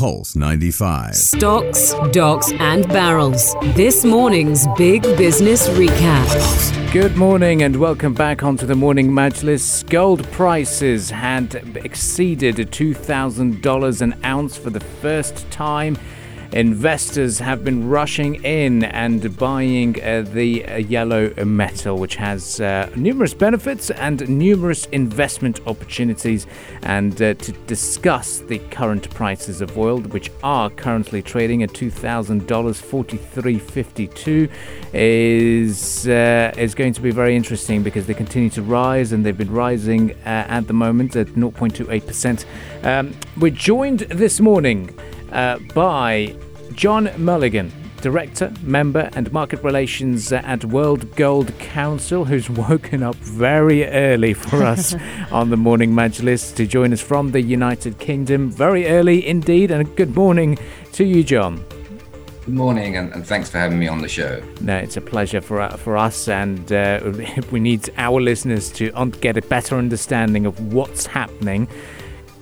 Pulse 95. Stocks, docks, and barrels. This morning's big business recap. Good morning and welcome back onto the morning Majlis. Gold prices had exceeded $2,000 an ounce for the first time investors have been rushing in and buying uh, the uh, yellow metal, which has uh, numerous benefits and numerous investment opportunities. And uh, to discuss the current prices of oil, which are currently trading at $2,000, 43.52, is uh, is going to be very interesting because they continue to rise and they've been rising uh, at the moment at 0.28%. Um, we're joined this morning uh, by John Mulligan, Director, Member, and Market Relations at World Gold Council, who's woken up very early for us on the morning Majlis to join us from the United Kingdom. Very early indeed, and good morning to you, John. Good morning, and, and, thanks for having me on the show. No, it's a pleasure for uh, for us, and uh, we need our listeners to get a better understanding of what's happening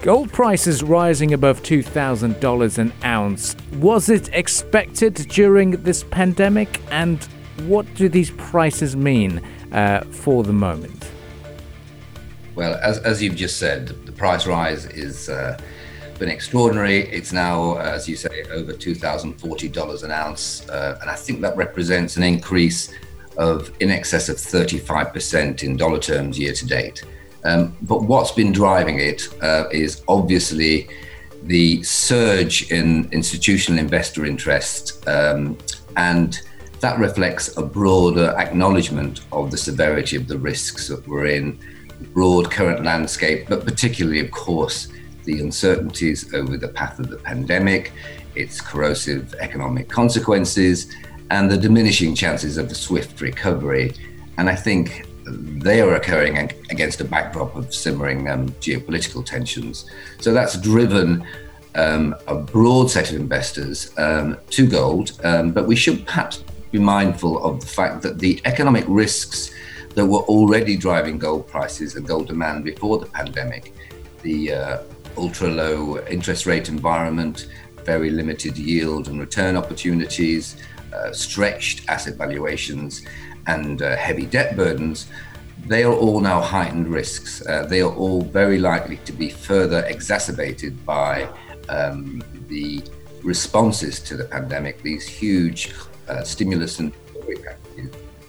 Gold prices rising above $2,000 an ounce. Was it expected during this pandemic? And what do these prices mean uh, for the moment? Well, as, as you've just said, the price rise has uh, been extraordinary. It's now, uh, as you say, over $2,040 an ounce. Uh, and I think that represents an increase of in excess of 35% in dollar terms year to date. Um, but what's been driving it uh, is obviously the surge in institutional investor interest, um, and that reflects a broader acknowledgement of the severity of the risks that we're in, the broad current landscape, but particularly, of course, the uncertainties over the path of the pandemic, its corrosive economic consequences, and the diminishing chances of a swift recovery. And I think they are occurring against a backdrop of simmering um, geopolitical tensions. So that's driven um, a broad set of investors um, to gold, um, but we should perhaps be mindful of the fact that the economic risks that were already driving gold prices and gold demand before the pandemic, the uh, ultra low interest rate environment, very limited yield and return opportunities, uh, stretched asset valuations, and uh, heavy debt burdens, they are all now heightened risks. Uh, they are all very likely to be further exacerbated by um, the responses to the pandemic, these huge uh, stimulus and.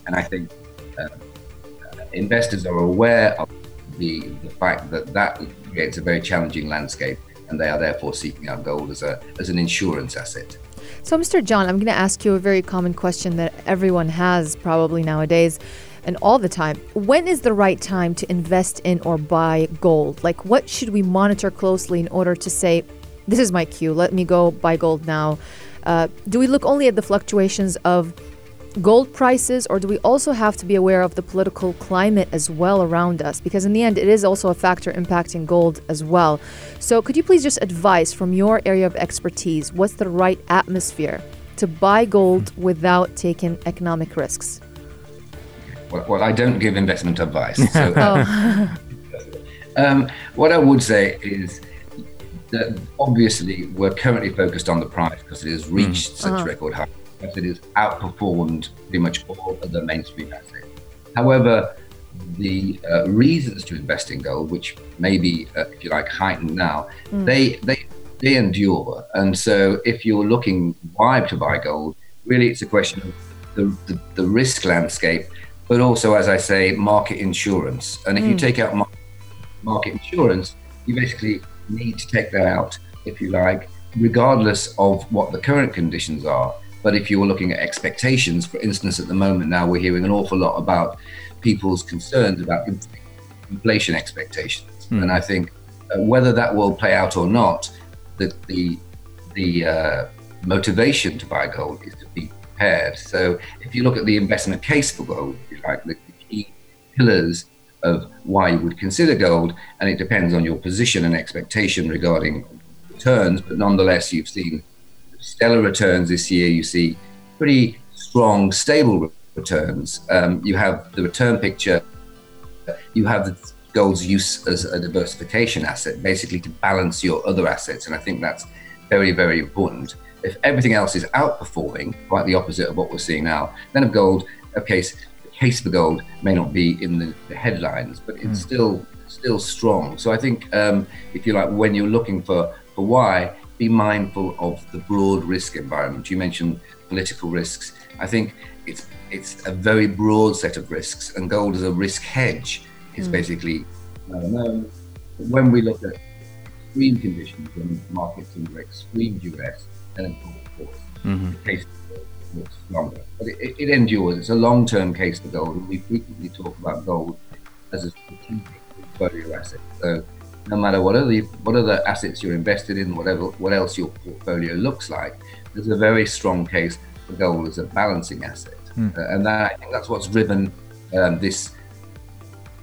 And I think uh, investors are aware of the, the fact that that creates a very challenging landscape, and they are therefore seeking out gold as, a, as an insurance asset. So, Mr. John, I'm going to ask you a very common question that everyone has probably nowadays and all the time. When is the right time to invest in or buy gold? Like, what should we monitor closely in order to say, this is my cue, let me go buy gold now? Uh, do we look only at the fluctuations of gold prices, or do we also have to be aware of the political climate as well around us? Because in the end, it is also a factor impacting gold as well. So, could you please just advise from your area of expertise what's the right atmosphere to buy gold without taking economic risks? Well, well I don't give investment advice. So, oh. um, what I would say is that obviously we're currently focused on the price because it has reached mm. such uh-huh. record highs it has outperformed pretty much all of the mainstream assets. However, the uh, reasons to invest in gold, which may be, uh, if you like, heightened now, mm. they they they endure. And so, if you're looking why to buy gold, really, it's a question of the, the, the risk landscape, but also, as I say, market insurance. And if mm. you take out market, market insurance, you basically need to take that out, if you like, regardless of what the current conditions are. But if you were looking at expectations, for instance, at the moment now we're hearing an awful lot about people's concerns about inflation expectations, mm. and I think uh, whether that will play out or not, the the the uh, motivation to buy gold is to be prepared. So if you look at the investment case for gold, like the key pillars of why you would consider gold, and it depends on your position and expectation regarding returns, but nonetheless, you've seen stellar returns this year. You see pretty strong, stable returns. Um, you have the return picture. You have the gold's use as a diversification asset, basically to balance your other assets. And I think that's very, very important. If everything else is outperforming, quite the opposite of what we're seeing now, then of gold, a case, the case for gold may not be in the, the headlines, but it's mm. still still strong. So I think, um, if you like, when you're looking for for why, be mindful of the broad risk environment. You mentioned political risks. I think it's it's a very broad set of risks, and gold as a risk hedge is mm. basically known. When we look at extreme conditions when markets under extreme duress, then of course mm-hmm. the case looks longer. But it, it, endures. It's a long-term case for gold, and we frequently talk about gold as a strategic portfolio asset. So no matter what other what other assets you're invested in, whatever what else your portfolio looks like, there's a very strong case for gold as a balancing asset, mm. uh, and that, I think that's what's driven um, this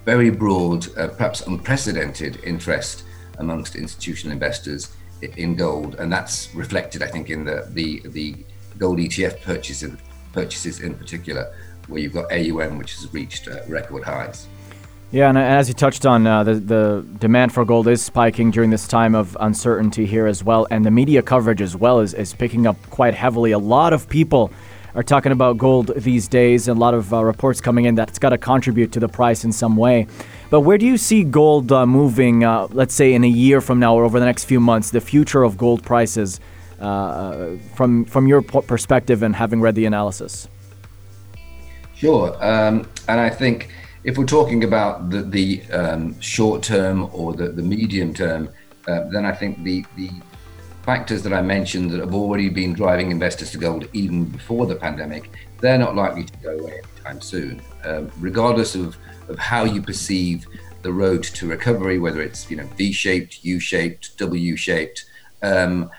very broad, uh, perhaps unprecedented interest amongst institutional investors in gold, and that's reflected, I think, in the the, the gold ETF purchases purchases in particular, where you've got AUM which has reached uh, record highs. Yeah, and as you touched on, uh, the, the demand for gold is spiking during this time of uncertainty here as well, and the media coverage as well is, is picking up quite heavily. A lot of people are talking about gold these days, and a lot of uh, reports coming in that it's got to contribute to the price in some way. But where do you see gold uh, moving, uh, let's say in a year from now or over the next few months, the future of gold prices uh, from, from your perspective and having read the analysis? Sure. Um, and I think if we're talking about the, the um, short term or the, the medium term, uh, then I think the, the factors that I mentioned that have already been driving investors to gold even before the pandemic, they're not likely to go away anytime soon. Um, regardless of, of how you perceive the road to recovery, whether it's you know V-shaped, U-shaped, W-shaped, um,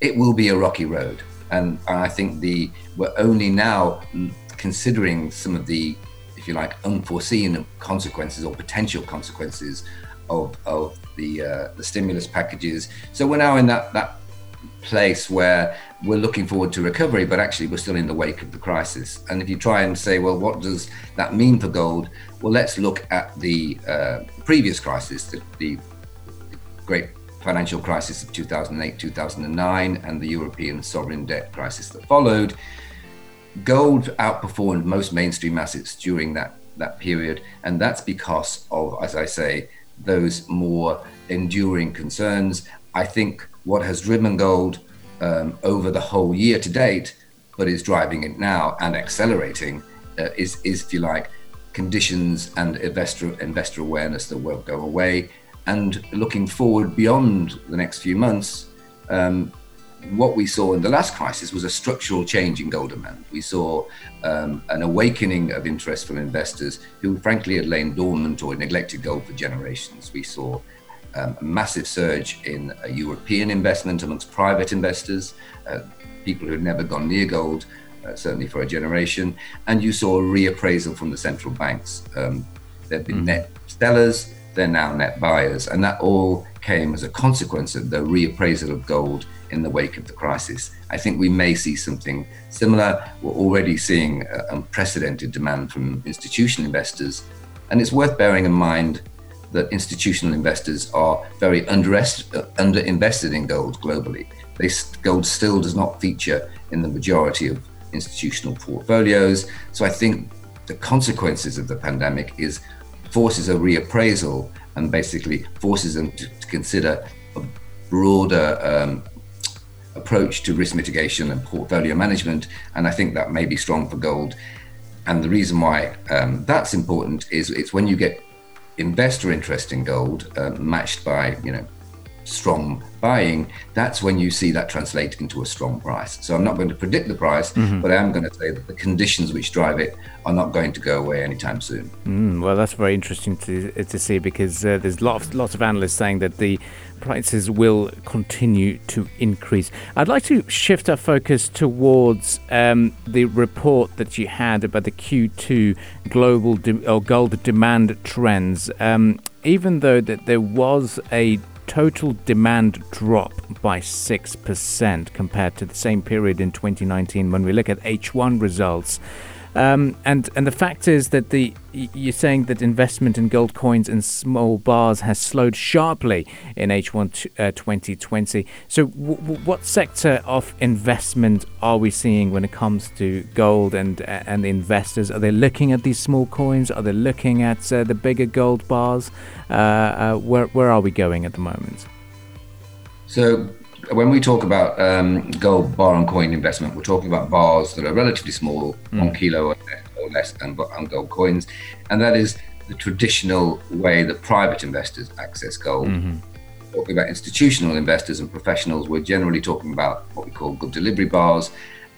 it will be a rocky road. And, and I think the we're only now considering some of the if you like, unforeseen consequences or potential consequences of, of the uh, the stimulus packages. So we're now in that that place where we're looking forward to recovery, but actually we're still in the wake of the crisis. And if you try and say, well, what does that mean for gold? Well, let's look at the uh, previous crisis, the, the great financial crisis of 2008, 2009, and the European sovereign debt crisis that followed gold outperformed most mainstream assets during that that period, and that's because of, as I say, those more enduring concerns. I think what has driven gold um, over the whole year to date, but is driving it now and accelerating, uh, is, is, if you like, conditions and investor investor awareness that won't go away. And looking forward beyond the next few months, um, what we saw in the last crisis was a structural change in gold demand. We saw um, an awakening of interest from investors who, frankly, had lain dormant or neglected gold for generations. We saw um, a massive surge in uh, European investment amongst private investors, uh, people who had never gone near gold, uh, certainly for a generation. And you saw a reappraisal from the central banks. Um, there have been mm. net sellers, they're now net buyers. And that all came as a consequence of the reappraisal of gold in the wake of the crisis. I think we may see something similar. We're already seeing unprecedented demand from institutional investors. And it's worth bearing in mind that institutional investors are very under, uh, in gold globally. Gold still does not feature in the majority of institutional portfolios. So I think the consequences of the pandemic is forces a reappraisal and basically forces them to, to consider a broader um, approach to risk mitigation and portfolio management. And I think that may be strong for gold. And the reason why um, that's important is it's when you get investor interest in gold uh, matched by you know strong buying, that's when you see that translate into a strong price. So I'm not going to predict the price, mm-hmm. but I am going to say that the conditions which drive it are not going to go away anytime soon. Mm, well, that's very interesting to to see because uh, there's lots lots of analysts saying that the prices will continue to increase. I'd like to shift our focus towards um, the report that you had about the Q2 global de- or gold demand trends. Um, even though that there was a total demand drop by 6% compared to the same period in 2019. When we look at H1 results, Um, and and the fact is that the you're saying that investment in gold coins and small bars has slowed sharply in H1 t- uh, 2020. So, w- w- what sector of investment are we seeing when it comes to gold and uh, and investors? Are they looking at these small coins? Are they looking at uh, the bigger gold bars? Uh, uh, where where are we going at the moment? So when we talk about um, gold bar and coin investment, we're talking about bars that are relatively small, mm. one kilo or less, and, and gold coins, and that is the traditional way that private investors access gold. Mm-hmm. Talking about institutional investors and professionals, we're generally talking about what we call gold delivery bars,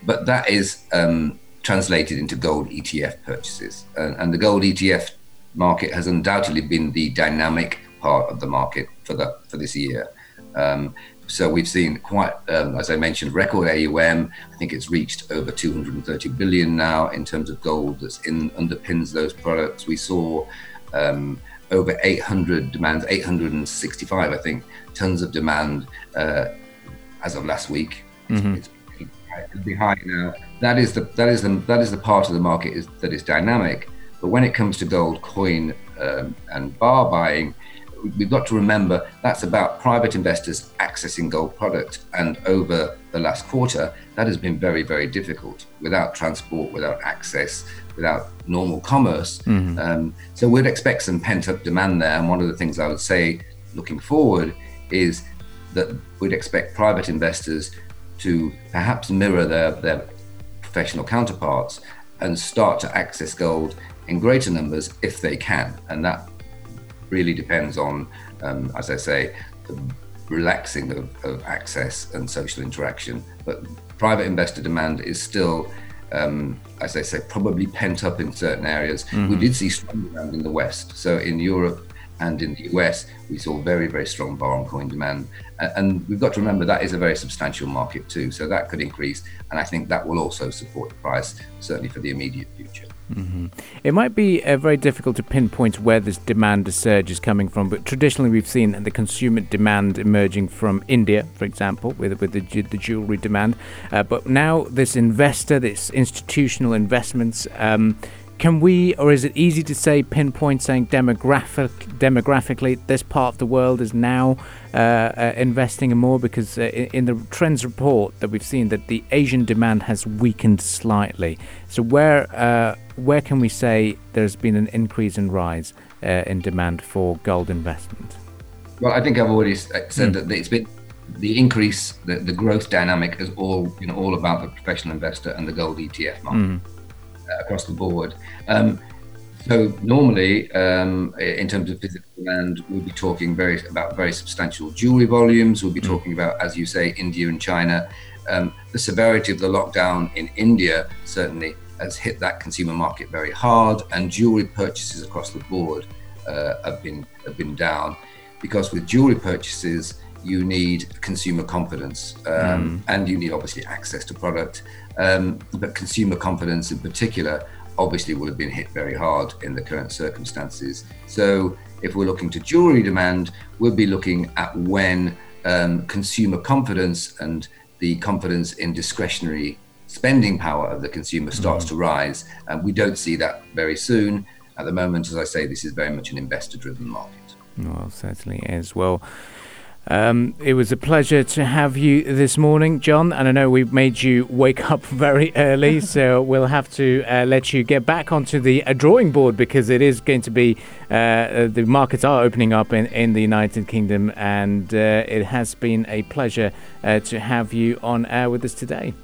but that is um, translated into gold ETF purchases, and, and the gold ETF market has undoubtedly been the dynamic part of the market for the for this year. Um, so we've seen quite, um, as I mentioned, record AUM. I think it's reached over 230 billion now in terms of gold that's in underpins those products. We saw um, over 800 demands, 865, I think, tons of demand uh, as of last week. Mm-hmm. It's, it's be high now. That is the that is the that is the part of the market is, that is dynamic. But when it comes to gold coin um, and bar buying, we've got to remember that's about private investors accessing gold product. And over the last quarter, that has been very, very difficult without transport, without access, without normal commerce. Mm-hmm. Um, so we'd expect some pent up demand there. And one of the things I would say looking forward is that we'd expect private investors to perhaps mirror their, their professional counterparts and start to access gold in greater numbers if they can. And that really depends on, um, as I say, the relaxing of, of, access and social interaction. But private investor demand is still, um, as I say, probably pent up in certain areas. Mm-hmm. We did see strong demand in the West. So in Europe and in the US, we saw very, very strong bar and coin demand. And we've got to remember that is a very substantial market too. So that could increase. And I think that will also support the price, certainly for the immediate future. Mm-hmm. It might be uh, very difficult to pinpoint where this demand surge is coming from, but traditionally we've seen the consumer demand emerging from India, for example, with with the, the jewelry demand. Uh, but now this investor, this institutional investments. Um, can we, or is it easy to say, pinpoint saying demographic, demographically, this part of the world is now uh, uh, investing in more? Because uh, in the trends report that we've seen, that the Asian demand has weakened slightly. So where uh, where can we say there's been an increase in rise uh, in demand for gold investment? Well, I think I've already said mm. that it's been the increase, the, the growth dynamic is all you know all about the professional investor and the gold ETF market. Mm across the board. Um, so normally, um, in terms of physical demand, we'll be talking very about very substantial jewelry volumes. We'll be mm. talking about, as you say, India and China. Um, the severity of the lockdown in India certainly has hit that consumer market very hard, and jewelry purchases across the board uh, have been have been down because with jewelry purchases you need consumer confidence um, mm. and you need obviously access to product um, but consumer confidence in particular obviously would have been hit very hard in the current circumstances. So if we're looking to jewelry demand, we'll be looking at when um, consumer confidence and the confidence in discretionary spending power of the consumer starts mm to rise. And we don't see that very soon. At the moment, as I say, this is very much an investor driven market. Well, certainly is. Well, um, it was a pleasure to have you this morning, John. And I know we've made you wake up very early, so we'll have to uh, let you get back onto the uh, drawing board because it is going to be uh, uh the markets are opening up in, in the United Kingdom, and uh, it has been a pleasure uh, to have you on air with us today.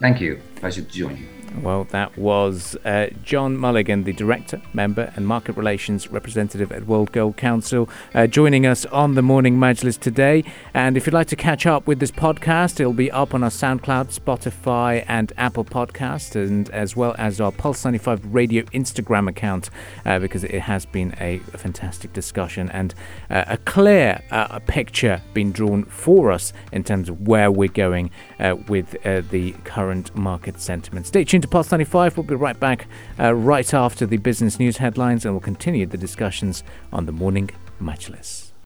Thank you. Pleasure to join you. Well, that was uh, John Mulligan, the Director, Member and Market Relations Representative at World Gold Council, uh, joining us on the Morning Majlis today. And if you'd like to catch up with this podcast, it'll be up on our SoundCloud, Spotify, and Apple Podcast, and as well as our Pulse 95 Radio Instagram account, uh, because it has been a fantastic discussion and uh, a clear uh, picture being drawn for us in terms of where we're going uh, with the current market sentiment. Stay tuned to Pulse 95. We'll be right back uh, right after the business news headlines and we'll continue the discussions on the morning Majlis.